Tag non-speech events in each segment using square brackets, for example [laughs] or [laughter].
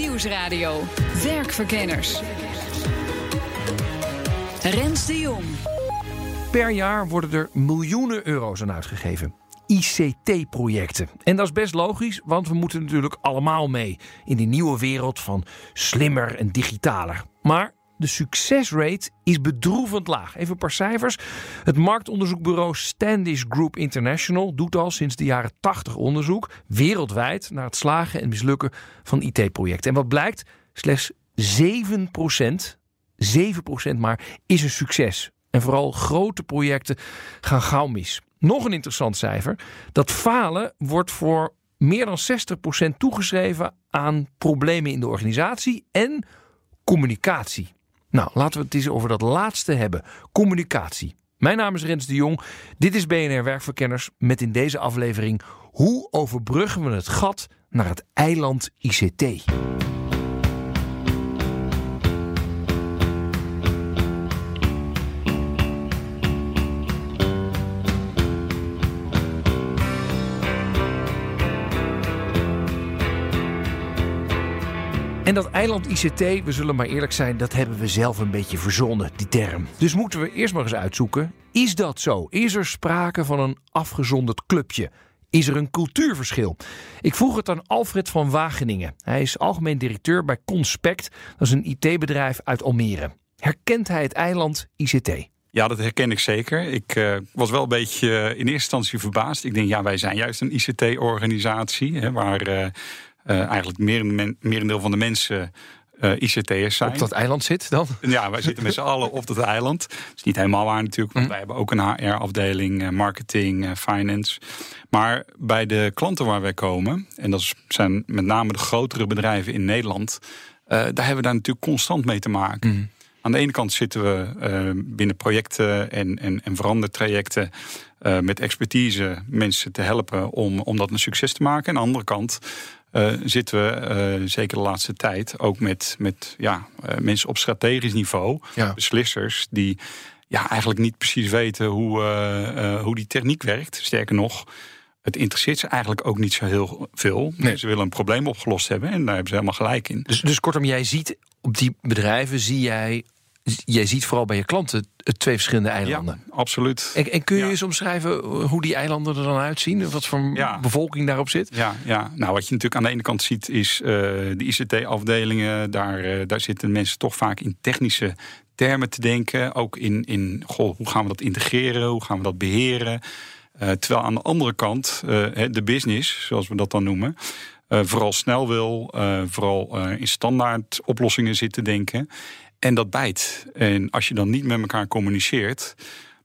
Nieuwsradio. Werkverkenners. Rens de Jong. Per jaar worden er miljoenen euro's aan uitgegeven. ICT-projecten. En dat is best logisch, want we moeten natuurlijk allemaal mee in die nieuwe wereld van slimmer en digitaler. Maar de succesrate is bedroevend laag. Even een paar cijfers. Het marktonderzoekbureau Standish Group International doet al sinds de jaren 80 onderzoek wereldwijd naar het slagen en mislukken van IT-projecten. En wat blijkt? Slechts 7% 7% maar, is een succes. En vooral grote projecten gaan gauw mis. Nog een interessant cijfer. Dat falen wordt voor meer dan 60% toegeschreven aan problemen in de organisatie en communicatie. Nou, laten we het eens over dat laatste hebben: communicatie. Mijn naam is Rens de Jong. Dit is BNR Werkverkenners met in deze aflevering hoe overbruggen we het gat naar het eiland ICT. En dat eiland ICT, we zullen maar eerlijk zijn, dat hebben we zelf een beetje verzonnen, die term. Dus moeten we eerst maar eens uitzoeken: is dat zo? Is er sprake van een afgezonderd clubje? Is er een cultuurverschil? Ik vroeg het aan Alfred van Wageningen. Hij is algemeen directeur bij Conspect, dat is een IT-bedrijf uit Almere. Herkent hij het eiland ICT? Ja, dat herken ik zeker. Ik uh, was wel een beetje uh, in eerste instantie verbaasd. Ik denk, ja, wij zijn juist een ICT-organisatie, waar uh, uh, eigenlijk merendeel van de mensen uh, ICT'ers zijn. Op dat eiland zit dan? Ja, wij zitten met z'n allen op dat eiland. Dat is niet helemaal waar natuurlijk, want mm. wij hebben ook een HR-afdeling, uh, marketing, uh, finance. Maar bij de klanten waar wij komen, en dat zijn met name de grotere bedrijven in Nederland, daar hebben we daar natuurlijk constant mee te maken. Mm. Aan de ene kant zitten we binnen projecten en, en, en verandertrajecten met expertise mensen te helpen om, om dat een succes te maken. Aan de andere kant uh, zitten we, uh, zeker de laatste tijd, ook met, met ja, uh, mensen op strategisch niveau, ja. beslissers, die ja, eigenlijk niet precies weten hoe, hoe die techniek werkt. Sterker nog, het interesseert ze eigenlijk ook niet zo heel veel. Nee. Ze willen een probleem opgelost hebben en daar hebben ze helemaal gelijk in. Dus, dus kortom, jij ziet op die bedrijven, zie jij jij ziet vooral bij je klanten twee verschillende eilanden. Ja, absoluut. En, en kun je ja. eens omschrijven hoe die eilanden er dan uitzien? Wat voor ja. bevolking daarop zit? Ja, ja, nou wat je natuurlijk aan de ene kant ziet is uh, de ICT-afdelingen. Daar, uh, daar zitten mensen toch vaak in technische termen te denken. Ook in, in goh, hoe gaan we dat integreren? Hoe gaan we dat beheren? Uh, terwijl aan de andere kant de business, zoals we dat dan noemen... vooral snel wil, vooral in standaard oplossingen zit te denken. En dat bijt. En als je dan niet met elkaar communiceert,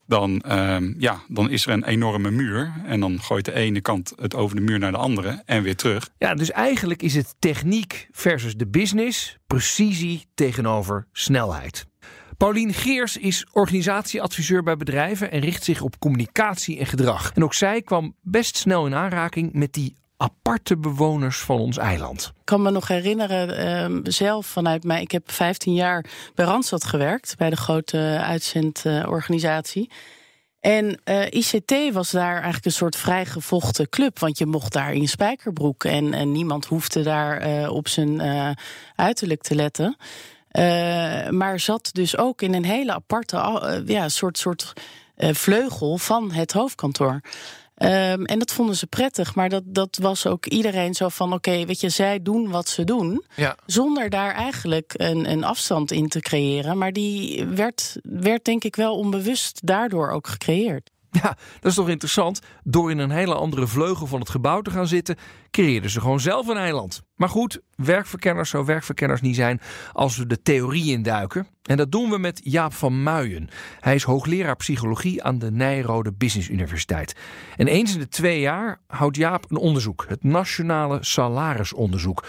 dan, uh, ja, dan is er een enorme muur. En dan gooit de ene kant het over de muur naar de andere en weer terug. Ja, dus eigenlijk is het techniek versus de business, precisie tegenover snelheid. Paulien Geers is organisatieadviseur bij bedrijven en richt zich op communicatie en gedrag. En ook zij kwam best snel in aanraking met die aparte bewoners van ons eiland. Ik kan me nog herinneren, uh, zelf vanuit mij. Ik heb 15 jaar bij Randstad gewerkt, bij de grote uitzendorganisatie. En eh, ICT was daar eigenlijk een soort vrijgevochten club. Want je mocht daar in spijkerbroek. En, en niemand hoefde daar uh, op zijn uh, uiterlijk te letten. maar zat dus ook in een hele aparte ja, soort, soort vleugel van het hoofdkantoor. Um, en dat vonden ze prettig, maar dat, dat was ook iedereen zo van: oké, okay, weet je, zij doen wat ze doen. Ja. Zonder daar eigenlijk een, een afstand in te creëren. Maar die werd, werd denk ik wel onbewust daardoor ook gecreëerd. [laughs] Ja, dat is toch interessant? Door in een hele andere vleugel van het gebouw te gaan zitten, creëerden ze gewoon zelf een eiland. Maar goed, werkverkenners zou werkverkenners niet zijn als we de theorie induiken. En dat doen we met Jaap van Muijen. Hij is hoogleraar psychologie aan de Nijrode Business Universiteit. En eens in de twee jaar houdt Jaap een onderzoek, het Nationale Salarisonderzoek.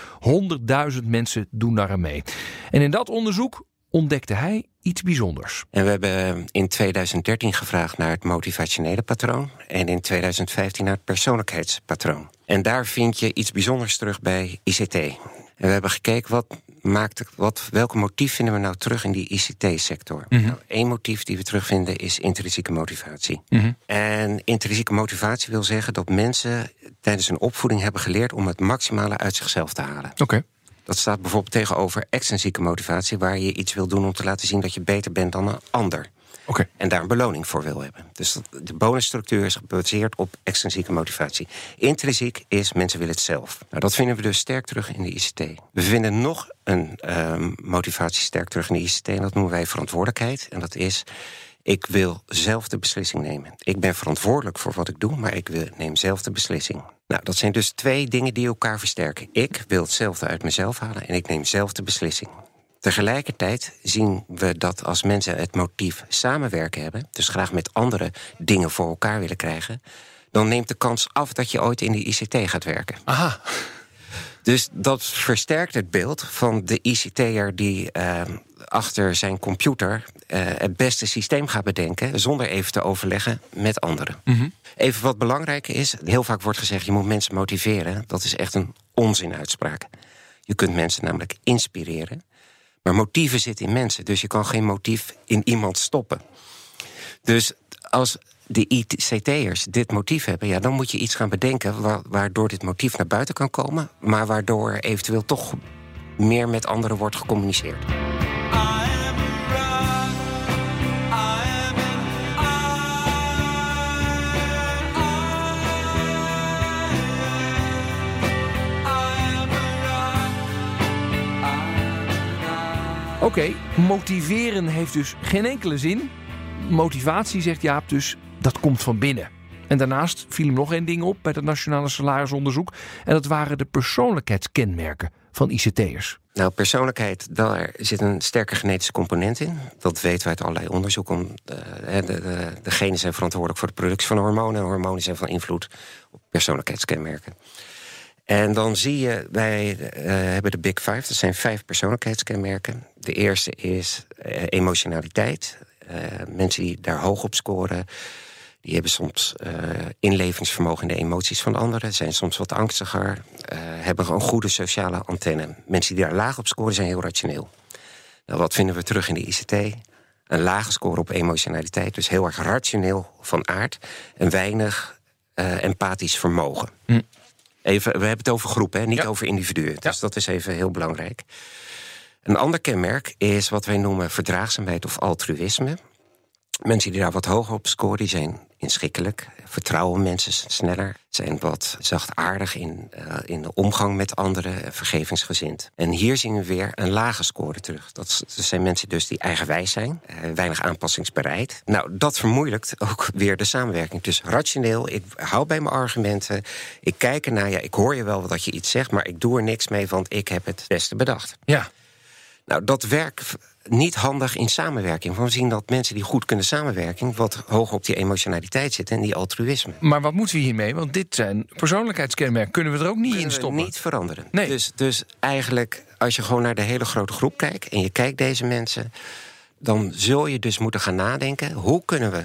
100.000 mensen doen daar aan mee. En in dat onderzoek ontdekte hij iets bijzonders. En we hebben in 2013 gevraagd naar het motivationele patroon en in 2015 naar het persoonlijkheidspatroon. En daar vind je iets bijzonders terug bij ICT. En we hebben gekeken wat maakt, wat, welk motief vinden we nou terug in die ICT-sector. Mhm. nou, Eén motief die we terugvinden is intrinsieke motivatie. Mhm. En intrinsieke motivatie wil zeggen dat mensen tijdens hun opvoeding hebben geleerd om het maximale uit zichzelf te halen. Oké. Dat staat bijvoorbeeld tegenover extrinsieke motivatie, waar je iets wil doen om te laten zien dat je beter bent dan een ander. Oké. En daar een beloning voor wil hebben. Dus dat- de bonusstructuur is gebaseerd op extrinsieke motivatie. Intrinsiek is mensen willen het zelf. Nou, dat vinden we dus sterk terug in de ICT. We vinden nog een ehm, motivatie sterk terug in de ICT. En dat noemen wij verantwoordelijkheid. En dat is. Ik wil zelf de beslissing nemen. Ik ben verantwoordelijk voor wat ik doe, maar ik wil, neem zelf de beslissing. Nou, dat zijn dus twee dingen die elkaar versterken. Ik wil hetzelfde uit mezelf halen en ik neem zelf de beslissing. Tegelijkertijd zien we dat als mensen het motief samenwerken hebben, dus graag met anderen dingen voor elkaar willen krijgen, dan neemt de kans af dat je ooit in de ICT gaat werken. Aha. Dus dat versterkt het beeld van de ICT'er die eh, achter zijn computer eh, het beste systeem gaat bedenken, zonder even te overleggen met anderen. Even wat belangrijk is: heel vaak wordt gezegd je moet mensen motiveren. Dat is echt een onzinuitspraak. Je kunt mensen namelijk inspireren. Maar motieven zitten in mensen, dus je kan geen motief in iemand stoppen. Dus als de ICT'ers dit motief hebben, ja, dan moet je iets gaan bedenken wa- waardoor dit motief naar buiten kan komen, maar waardoor er eventueel toch meer met anderen wordt gecommuniceerd. Oké, motiveren heeft dus geen enkele zin. Motivatie, zegt Jaap dus, dat komt van binnen. En daarnaast viel hem nog één ding op bij het Nationale Salarisonderzoek. En dat waren de persoonlijkheidskenmerken van ICT'ers. Nou, persoonlijkheid, daar zit een sterke genetische component in. Dat weten we uit allerlei onderzoek. Om, eh, de, de, de genen zijn verantwoordelijk voor de productie van hormonen. En hormonen zijn van invloed op persoonlijkheidskenmerken. En dan zie je, wij eh, hebben de Big Five. Dat zijn vijf persoonlijkheidskenmerken. De eerste is eh, emotionaliteit. Eh, mensen die daar hoog op scoren... Die hebben soms inlevingsvermogen in de emoties van anderen, zijn soms wat angstiger, hebben een goede sociale antenne. Mensen die daar laag op scoren zijn heel rationeel. Nou, wat vinden we terug in de ICT? Een lage score op emotionaliteit, dus heel erg rationeel van aard en weinig empathisch vermogen. Even, we hebben het over groepen, hè, niet Ja. over individuen. Dus dat is even heel belangrijk. Een ander kenmerk is wat wij noemen verdraagzaamheid of altruïsme. Mensen die daar wat hoger op scoren, die zijn inschikkelijk, vertrouwen mensen sneller, zijn wat zachtaardig in, eh, in de omgang met anderen, vergevingsgezind. En hier zien we weer een lage score terug. Dat, zijn mensen dus die eigenwijs zijn, eh, weinig aanpassingsbereid. Nou, dat vermoeilijkt ook weer de samenwerking. Dus rationeel, ik hou bij mijn argumenten, ik kijk ernaar, ja, ik hoor je wel dat je iets zegt, maar ik doe er niks mee, want ik heb het beste bedacht. Ja. Nou, dat werkt niet handig in samenwerking. Want we zien dat mensen die goed kunnen samenwerken... wat hoog op die emotionaliteit zitten en die altruïsme. Maar wat moeten we hiermee? Want dit zijn persoonlijkheidskenmerken. Kunnen we er ook niet in Kunnen we stoppen? niet veranderen. Nee. Dus, dus eigenlijk, als je gewoon naar de hele grote groep kijkt... en je kijkt deze mensen... dan zul je dus moeten gaan nadenken... hoe kunnen we,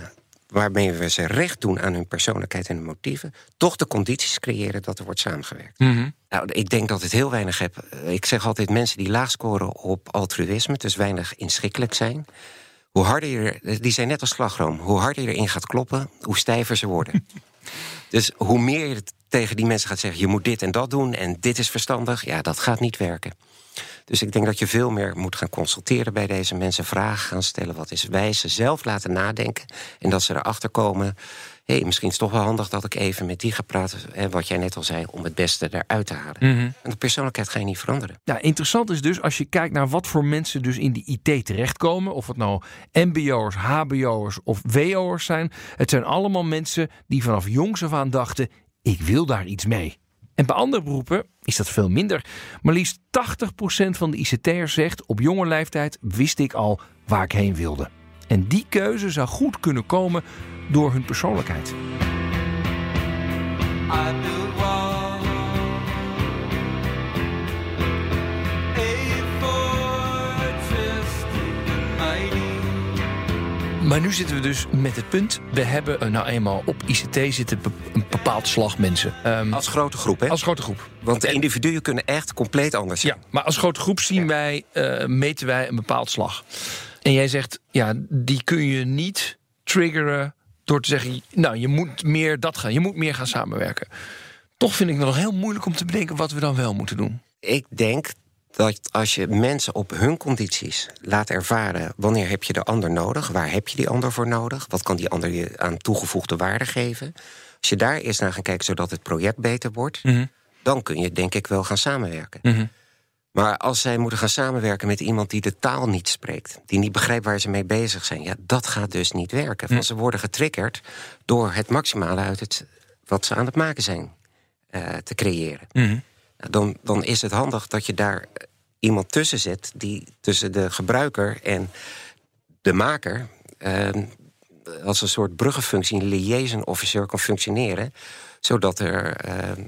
waarmee we ze recht doen aan hun persoonlijkheid en hun motieven... toch de condities creëren dat er wordt samengewerkt. Mhm. Nou, ik denk dat het heel weinig heb. Ik zeg altijd mensen die laag scoren op altruïsme, dus weinig inschikkelijk zijn. Hoe harder je er, die zijn net als slagroom. Hoe harder je erin gaat kloppen, hoe stijver ze worden. [laughs] dus hoe meer je tegen die mensen gaat zeggen: je moet dit en dat doen en dit is verstandig, ja, dat gaat niet werken. Dus ik denk dat je veel meer moet gaan consulteren bij deze mensen, vragen gaan stellen, wat is wijze, zelf laten nadenken en dat ze erachter komen hey, misschien is het toch wel handig dat ik even met die ga praten. Hè, wat jij net al zei, om het beste eruit te halen. Mhm. En de persoonlijkheid ga je niet veranderen. Ja, interessant is dus als je kijkt naar wat voor mensen dus in die IT terechtkomen. Of het nou MBO'ers, HBO'ers of WO'ers zijn. Het zijn allemaal mensen die vanaf jongs af aan dachten: ik wil daar iets mee. En bij andere beroepen is dat veel minder. Maar liefst 80% van de ICT'ers zegt: op jonge leeftijd wist ik al waar ik heen wilde. En die keuze zou goed kunnen komen door hun persoonlijkheid. Maar nu zitten we dus met het punt. We hebben eh, nou eenmaal op ICT zitten een bepaald slag mensen. Um, als grote groep, hè? Als grote groep. Want de individuen kunnen echt compleet anders zijn. Ja, maar als grote groep zien wij, uh, meten wij een bepaald slag. En jij zegt, ja, die kun je niet triggeren door te zeggen, nou, je moet meer dat gaan, je moet meer gaan samenwerken. Toch vind ik het nog heel moeilijk om te bedenken wat we dan wel moeten doen. Ik denk dat als je mensen op hun condities laat ervaren... wanneer heb je de ander nodig, waar heb je die ander voor nodig... wat kan die ander je aan toegevoegde waarde geven... als je daar eerst naar gaat kijken zodat het project beter wordt... Mm -hmm. dan kun je denk ik wel gaan samenwerken. Mm -hmm. Maar als zij moeten gaan samenwerken met iemand die de taal niet spreekt... die niet begrijpt waar ze mee bezig zijn... ja, dat gaat dus niet werken. Want ze worden getriggerd door het maximale uit het, wat ze aan het maken zijn uh, te creëren. Dan, dan is het handig dat je daar iemand tussen zet... die tussen de gebruiker en de maker... Uh, als een soort bruggenfunctie, een liaison officer kan functioneren zodat er uh,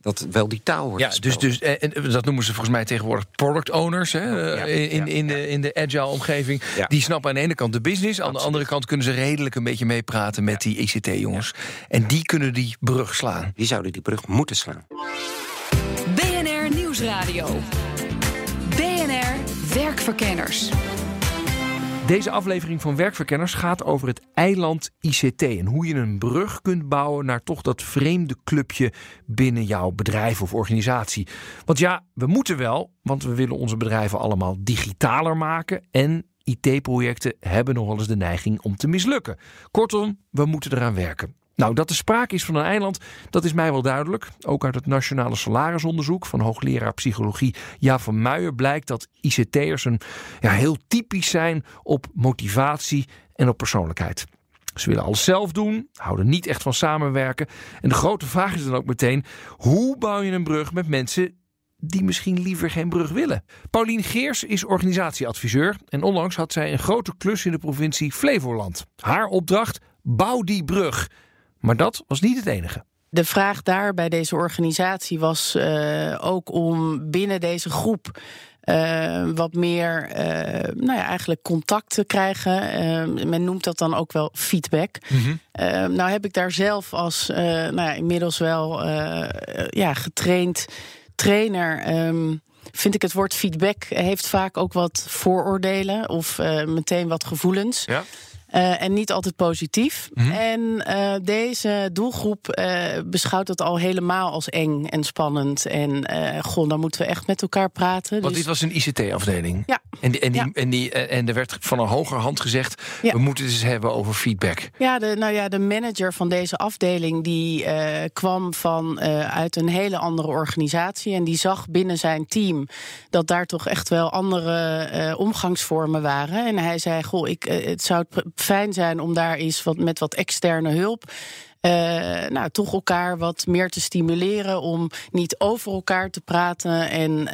dat wel die taal wordt. Ja, dus, dus en, dat noemen ze volgens mij tegenwoordig product owners hè, ja, in, in, de, in de agile omgeving. Ja. Die snappen aan de ene kant de business, aan de andere kant kunnen ze redelijk een beetje meepraten met die ICT-jongens. En die kunnen die brug slaan. Die zouden die brug moeten slaan. Nieuwsradio. BNR Werkverkenners. Deze aflevering van Werkverkenners gaat over het eiland ICT en hoe je een brug kunt bouwen naar toch dat vreemde clubje binnen jouw bedrijf of organisatie. Want ja, we moeten wel, want we willen onze bedrijven allemaal digitaler maken en IT-projecten hebben nog wel eens de neiging om te mislukken. Kortom, we moeten eraan werken. Nou, dat er sprake is van een eiland, dat is mij wel duidelijk. Ook uit het Nationale Salarisonderzoek van hoogleraar psychologie Ja van Muijer blijkt dat ICT'ers een, ja, heel typisch zijn op motivatie en op persoonlijkheid. Ze willen alles zelf doen, houden niet echt van samenwerken. En de grote vraag is dan ook meteen: hoe bouw je een brug met mensen die misschien liever geen brug willen. Paulien Geers is organisatieadviseur en onlangs had zij een grote klus in de provincie Flevoland. Haar opdracht: bouw die brug. Maar dat was niet het enige. De vraag daar bij deze organisatie was uh, ook om binnen deze groep uh, wat meer, uh, nou ja, eigenlijk contact te krijgen. men noemt dat dan ook wel feedback. Mm-hmm. nou heb ik daar zelf als, nou ja, inmiddels wel ja, getraind trainer. Um, vind ik het woord feedback heeft vaak ook wat vooroordelen of meteen wat gevoelens. Ja. Uh, en niet altijd positief. Mm-hmm. En uh, deze doelgroep uh, beschouwt het al helemaal als eng en spannend. En goh, dan moeten we echt met elkaar praten. Want dus... dit was een ICT-afdeling. Ja. En, die, en, die, ja. en, die, en er werd van een hoger hand gezegd: ja. we moeten het eens hebben over feedback. Ja, de, nou ja, de manager van deze afdeling die kwam van uit een hele andere organisatie. En die zag binnen zijn team dat daar toch echt wel andere omgangsvormen waren. En hij zei: Goh, ik, het zou fijn zijn om daar eens wat, met wat externe hulp. Uh, nou, toch elkaar wat meer te stimuleren om niet over elkaar te praten en uh,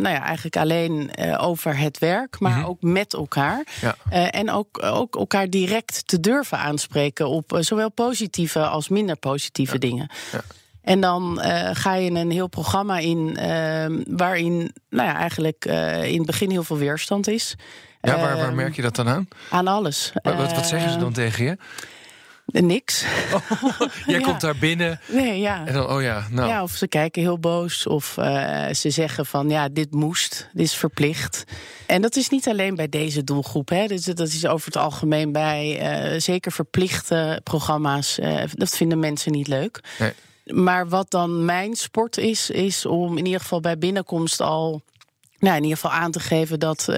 nou ja, eigenlijk alleen uh, over het werk, maar mm-hmm. ook met elkaar. Ja. en ook, ook elkaar direct te durven aanspreken op zowel positieve als minder positieve ja. dingen. Ja. En dan ga je een heel programma in waarin nou ja, eigenlijk in het begin heel veel weerstand is. Ja, waar, waar merk je dat dan aan? Aan alles. Wat, wat, wat zeggen ze dan tegen je? Niks. [laughs] Oh, jij ja. komt daar binnen. Nee, ja. En dan, oh ja, nou. ja, of ze kijken heel boos. Of uh, ze zeggen van ja, dit moest, dit is verplicht. En dat is niet alleen bij deze doelgroep. Hè. Dus dat is over het algemeen bij uh, zeker verplichte programma's. Uh, dat vinden mensen niet leuk. Nee. Maar wat dan mijn sport is, is om in ieder geval bij binnenkomst al nou, in ieder geval aan te geven dat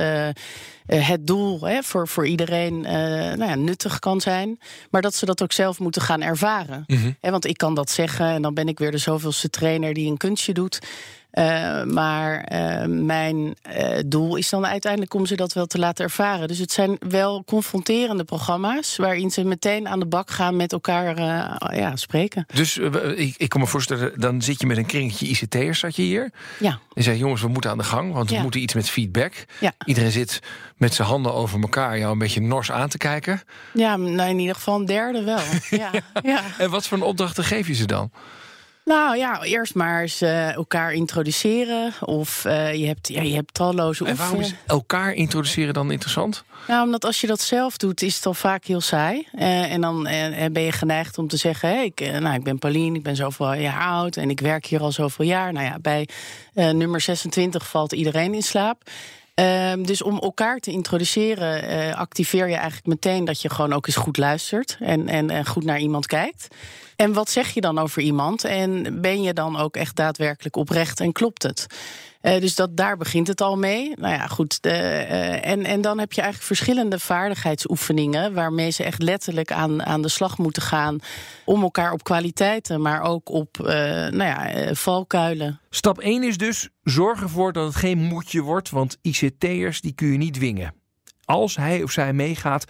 het doel hè, voor, voor iedereen uh, nou ja, nuttig kan zijn. Maar dat ze dat ook zelf moeten gaan ervaren. Mm -hmm. want ik kan dat zeggen en dan ben ik weer de zoveelste trainer die een kunstje doet. Uh, maar uh, mijn uh, doel is dan uiteindelijk om ze dat wel te laten ervaren. Dus het zijn wel confronterende programma's waarin ze meteen aan de bak gaan met elkaar ja, spreken. Dus ik, ik kan me voorstellen, dan zit je met een kringetje ICT'ers, zat je hier. Ja. En zei jongens, we moeten aan de gang, want we Ja. moeten iets met feedback. Ja. Iedereen zit met zijn handen over elkaar jou een beetje nors aan te kijken. Ja, nou in ieder geval een derde wel. [laughs] ja, ja. En wat voor opdrachten geef je ze dan? Nou ja, eerst maar eens eh, elkaar introduceren. Of eh, je, hebt, ja, je hebt talloze En waarom is elkaar introduceren dan interessant? Nou, omdat als je dat zelf doet, is het al vaak heel saai. Eh, en dan ben je geneigd om te zeggen: hé, ik, nou, ik ben Pauline, ik ben zoveel jaar oud en ik werk hier al zoveel jaar. Nou ja, bij nummer 26 valt iedereen in slaap. Ehm, dus om elkaar te introduceren, eh, activeer je eigenlijk meteen dat je gewoon ook eens goed luistert en, en, en goed naar iemand kijkt. En wat zeg je dan over iemand? En ben je dan ook echt daadwerkelijk oprecht en klopt het? Eh, dus dat, daar begint het al mee. Nou ja, goed. De, eh, en, en dan heb je eigenlijk verschillende vaardigheidsoefeningen. waarmee ze echt letterlijk aan, aan de slag moeten gaan. om elkaar op kwaliteiten, maar ook op eh, nou ja, valkuilen. Stap 1 is dus zorg ervoor dat het geen moedje wordt, want ICT'ers die kun je niet dwingen. Als hij of zij meegaat,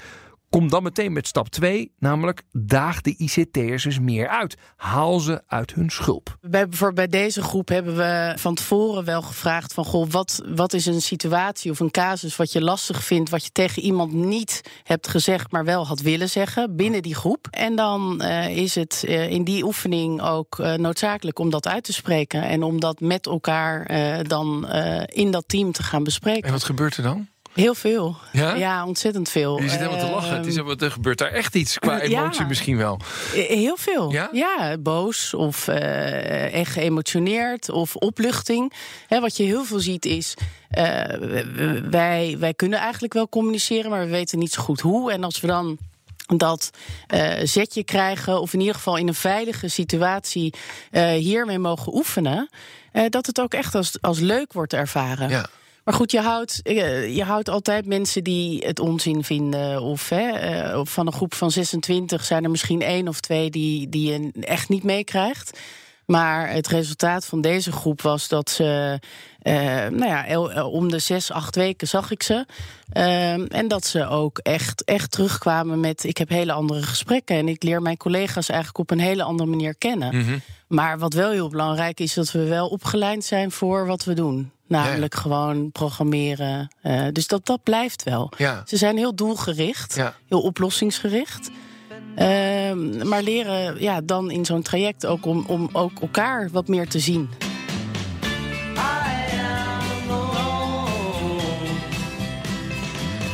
kom dan meteen met stap 2, namelijk daag de ICT'ers eens meer uit. Haal ze uit hun schulp. Bij, bijvoorbeeld bij deze groep hebben we van tevoren wel gevraagd van... Goh, wat, wat is een situatie of een casus wat je lastig vindt... wat je tegen iemand niet hebt gezegd, maar wel had willen zeggen binnen die groep. En dan uh, is het uh, in die oefening ook uh, noodzakelijk om dat uit te spreken... en om dat met elkaar dan in dat team te gaan bespreken. En wat gebeurt er dan? Heel veel. Ja? ja, ontzettend veel. Je zit helemaal te lachen. Het is, er gebeurt daar echt iets qua emotie ja. misschien wel. Heel veel. Ja, ja boos of uh, echt geëmotioneerd of opluchting. He, wat je heel veel ziet is... Uh, wij, wij kunnen eigenlijk wel communiceren, maar we weten niet zo goed hoe. En als we dan dat uh, zetje krijgen, of in ieder geval in een veilige situatie uh, hiermee mogen oefenen, uh, dat het ook echt als, als leuk wordt ervaren. Ja. Maar goed, je houdt, je houdt altijd mensen die het onzin vinden. Of hè, van een groep van 26 zijn er misschien één of twee die, die je echt niet meekrijgt. Maar het resultaat van deze groep was dat ze, uh, nou ja, om de zes, acht weken zag ik ze. Uh, en dat ze ook echt, echt terugkwamen met: ik heb hele andere gesprekken. En ik leer mijn collega's eigenlijk op een hele andere manier kennen. Mm -hmm. Maar wat wel heel belangrijk is, dat we wel opgeleid zijn voor wat we doen. Namelijk ja. gewoon programmeren. Uh, dus dat, dat blijft wel. Ja. Ze zijn heel doelgericht, ja. heel oplossingsgericht. Uh, maar leren ja, dan in zo'n traject ook om, om ook elkaar wat meer te zien.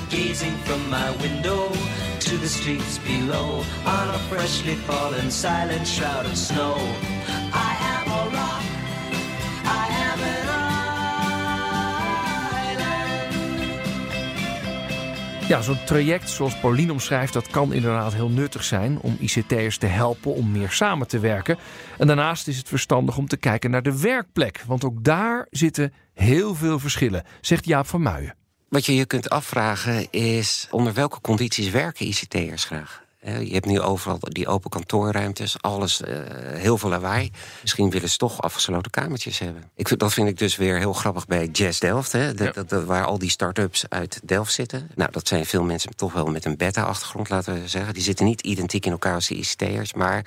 Gazing from my window to the streets below on a freshly fallen silent shroud of snow. I am a rock. I am an Ja, zo'n traject zoals Pauline omschrijft, dat kan inderdaad heel nuttig zijn om ICT'ers te helpen om meer samen te werken. En daarnaast is het verstandig om te kijken naar de werkplek, want ook daar zitten heel veel verschillen, zegt Jaap van Muijen. Wat je je kunt afvragen is onder welke condities werken ICT'ers graag? Je hebt nu overal die open kantoorruimtes, alles, uh, heel veel lawaai. Misschien willen ze toch afgesloten kamertjes hebben. Ik vind, dat vind ik dus weer heel grappig bij Jazz Delft, hè, de, ja. de, waar al die start-ups uit Delft zitten. Nou, dat zijn veel mensen toch wel met een beta-achtergrond, laten we zeggen. Die zitten niet identiek in elkaar als die ICT'ers, maar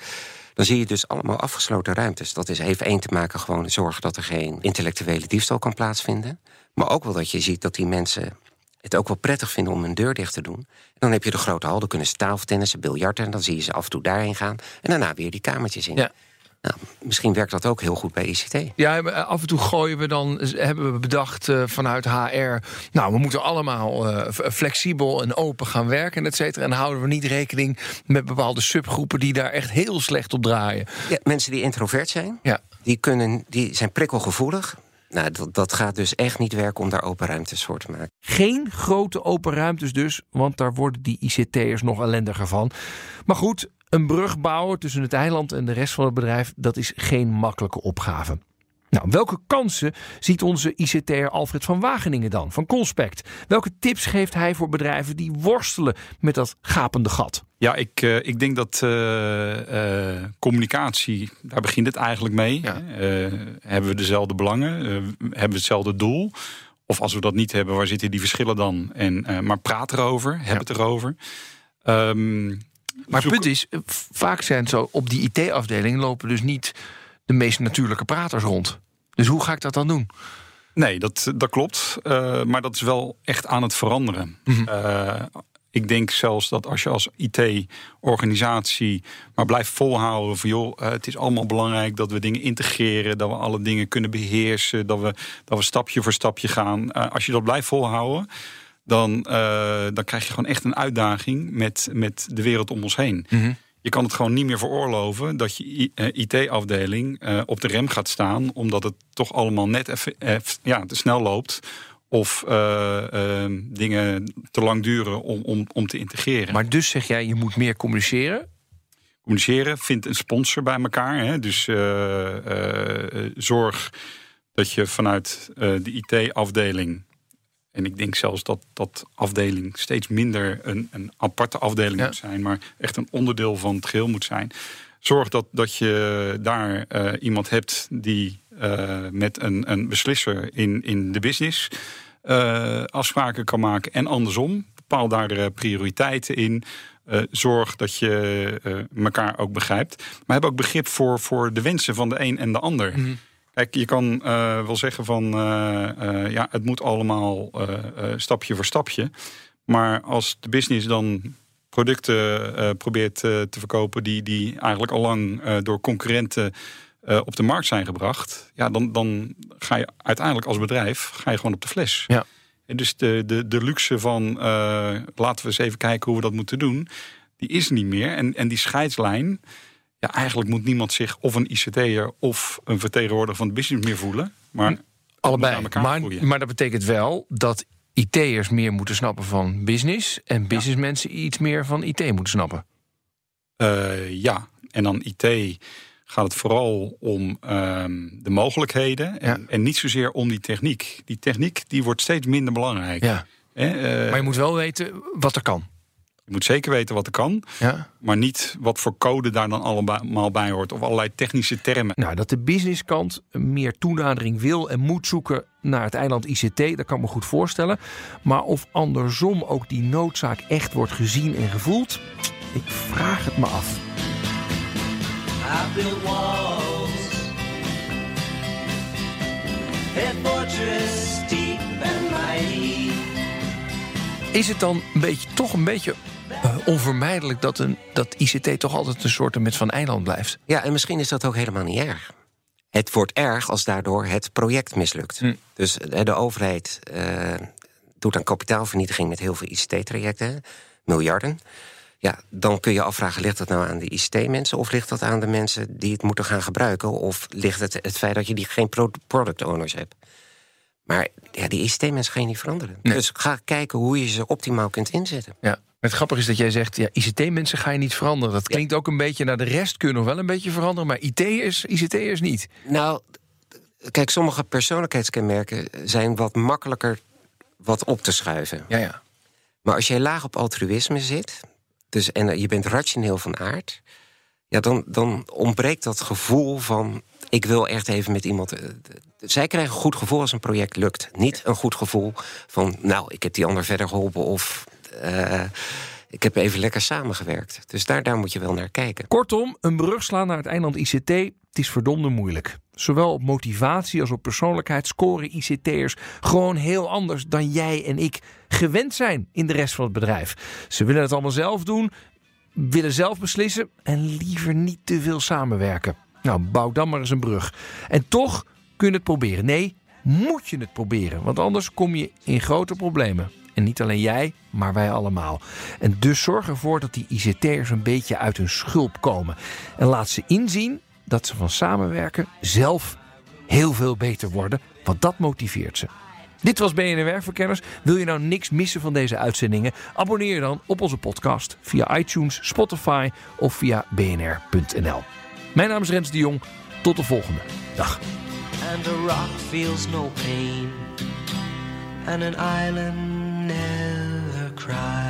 dan zie je dus allemaal afgesloten ruimtes. Dat is, heeft één te maken gewoon zorgen dat er geen intellectuele diefstal kan plaatsvinden. Maar ook wel dat je ziet dat die mensen het ook wel prettig vinden om hun deur dicht te doen. En dan heb je de grote hal, dan kunnen ze tafeltennissen, biljarten... en dan zie je ze af en toe daarheen gaan. En daarna weer die kamertjes in. Ja. Nou, misschien werkt dat ook heel goed bij ICT. Ja, af en toe gooien we dan, hebben we bedacht uh, vanuit HR... nou, we moeten allemaal uh, flexibel en open gaan werken, et cetera. En houden we niet rekening met bepaalde subgroepen... die daar echt heel slecht op draaien. Ja, mensen die introvert zijn, ja. die, kunnen, die zijn prikkelgevoelig... Nou, dat, dat gaat dus echt niet werken om daar open ruimtes voor te maken. Geen grote open ruimtes dus, want daar worden die ICT'ers nog ellendiger van. Maar goed, een brug bouwen tussen het eiland en de rest van het bedrijf, dat is geen makkelijke opgave. Nou, welke kansen ziet onze ICT'er Alfred van Wageningen dan, van Conspect? Welke tips geeft hij voor bedrijven die worstelen met dat gapende gat? Ja, ik, uh, ik denk dat uh, uh, communicatie, daar begint het eigenlijk mee. Ja. hebben we dezelfde belangen? hebben we hetzelfde doel? Of als we dat niet hebben, waar zitten die verschillen dan? En, maar praat erover, heb ja. het erover. Um, maar het punt is, vaak zijn zo op die IT-afdeling lopen dus niet de meest natuurlijke praters rond. Dus hoe ga ik dat dan doen? Nee, dat, dat klopt. Uh, maar dat is wel echt aan het veranderen. Mm -hmm. uh, ik denk zelfs dat als je als IT-organisatie maar blijft volhouden van joh, uh, het is allemaal belangrijk dat we dingen integreren, dat we alle dingen kunnen beheersen, dat we, dat we stapje voor stapje gaan. als je dat blijft volhouden, dan, dan krijg je gewoon echt een uitdaging met, met de wereld om ons heen. Mm -hmm. Je kan het gewoon niet meer veroorloven dat je IT-afdeling uh, op de rem gaat staan, omdat het toch allemaal net even, ja, te snel loopt. Of uh, uh, dingen te lang duren om, om, om te integreren. Maar dus zeg jij, je moet meer communiceren? Communiceren, vind een sponsor bij elkaar. Hè? Dus zorg dat je vanuit de IT-afdeling en ik denk zelfs dat dat afdeling steeds minder een, een aparte afdeling ja. moet zijn, maar echt een onderdeel van het geheel moet zijn. Zorg dat, dat je daar uh, iemand hebt die uh, met een, een beslisser in, in de business uh, afspraken kan maken en andersom. Bepaal daar prioriteiten in. zorg dat je elkaar ook begrijpt. Maar heb ook begrip voor, voor de wensen van de een en de ander. Mm -hmm. Kijk, je kan uh, wel zeggen van uh, uh, ja, het moet allemaal stapje voor stapje. Maar als de business dan producten probeert te verkopen die, die eigenlijk al lang door concurrenten op de markt zijn gebracht, ja, dan, dan ga je uiteindelijk als bedrijf ga je gewoon op de fles. Ja. En dus de, de, de luxe van laten we eens even kijken hoe we dat moeten doen, die is niet meer. En, en die scheidslijn ja, eigenlijk moet niemand zich of een ICT'er of een vertegenwoordiger van de business meer voelen. Maar allebei. Maar, maar dat betekent wel dat IT'ers meer moeten snappen van business en businessmensen iets meer van IT moeten snappen. Uh, ja, en dan IT gaat het vooral om um, de mogelijkheden en, ja. en, niet zozeer om die techniek. Die techniek die wordt steeds minder belangrijk. Ja. Eh, uh, maar je moet wel weten wat er kan. Je moet zeker weten wat er kan, ja. maar niet wat voor code daar dan allemaal bij hoort of allerlei technische termen. Nou, dat de businesskant meer toenadering wil en moet zoeken naar het eiland ICT, dat kan ik me goed voorstellen. Maar of andersom ook die noodzaak echt wordt gezien en gevoeld, ik vraag het me af. I built walls, a fortress deep and mighty. Is het dan een beetje, toch een beetje uh, onvermijdelijk dat, een, dat ICT toch altijd een soort met van eiland blijft. Ja, en misschien is dat ook helemaal niet erg. Het wordt erg als daardoor het project mislukt. Hm. Dus de overheid uh, doet aan kapitaalvernietiging met heel veel ICT-trajecten, miljarden. Ja, dan kun je afvragen, ligt dat nou aan de ICT-mensen... of ligt dat aan de mensen die het moeten gaan gebruiken... of ligt het het feit dat je die geen product owners hebt? Maar ja, die ICT-mensen ga je niet veranderen. Nee. Dus ga kijken hoe je ze optimaal kunt inzetten. Ja. Het grappige is dat jij zegt, ja, ICT-mensen ga je niet veranderen. Dat klinkt ja. ook een beetje naar de rest kunnen nog wel een beetje veranderen, maar IT'ers, ICT'ers niet. Nou, kijk, sommige persoonlijkheidskenmerken zijn wat makkelijker wat op te schuiven. Ja, ja. Maar als jij laag op altruïsme zit, dus, en je bent rationeel van aard, ja, dan, dan ontbreekt dat gevoel van ik wil echt even met iemand. Zij krijgen een goed gevoel als een project lukt. Niet een goed gevoel van, nou, ik heb die ander verder geholpen of uh, ik heb even lekker samengewerkt. Dus daar, daar moet je wel naar kijken. Kortom, een brug slaan naar het eiland ICT, het is verdomde moeilijk. Zowel op motivatie als op persoonlijkheid scoren ICT'ers gewoon heel anders dan jij en ik gewend zijn in de rest van het bedrijf. Ze willen het allemaal zelf doen, willen zelf beslissen en liever niet te veel samenwerken. Nou, bouw dan maar eens een brug. En toch kun je het proberen. Nee, moet je het proberen, want anders kom je in grote problemen. En niet alleen jij, maar wij allemaal. En dus zorg ervoor dat die ICT'ers een beetje uit hun schulp komen. En laat ze inzien dat ze van samenwerken zelf heel veel beter worden, want dat motiveert ze. Dit was BNR Werkverkenners. Wil je nou niks missen van deze uitzendingen? Abonneer je dan op onze podcast via iTunes, Spotify of via bnr.nl. Mijn naam is Rens de Jong. Tot de volgende. Dag. island try.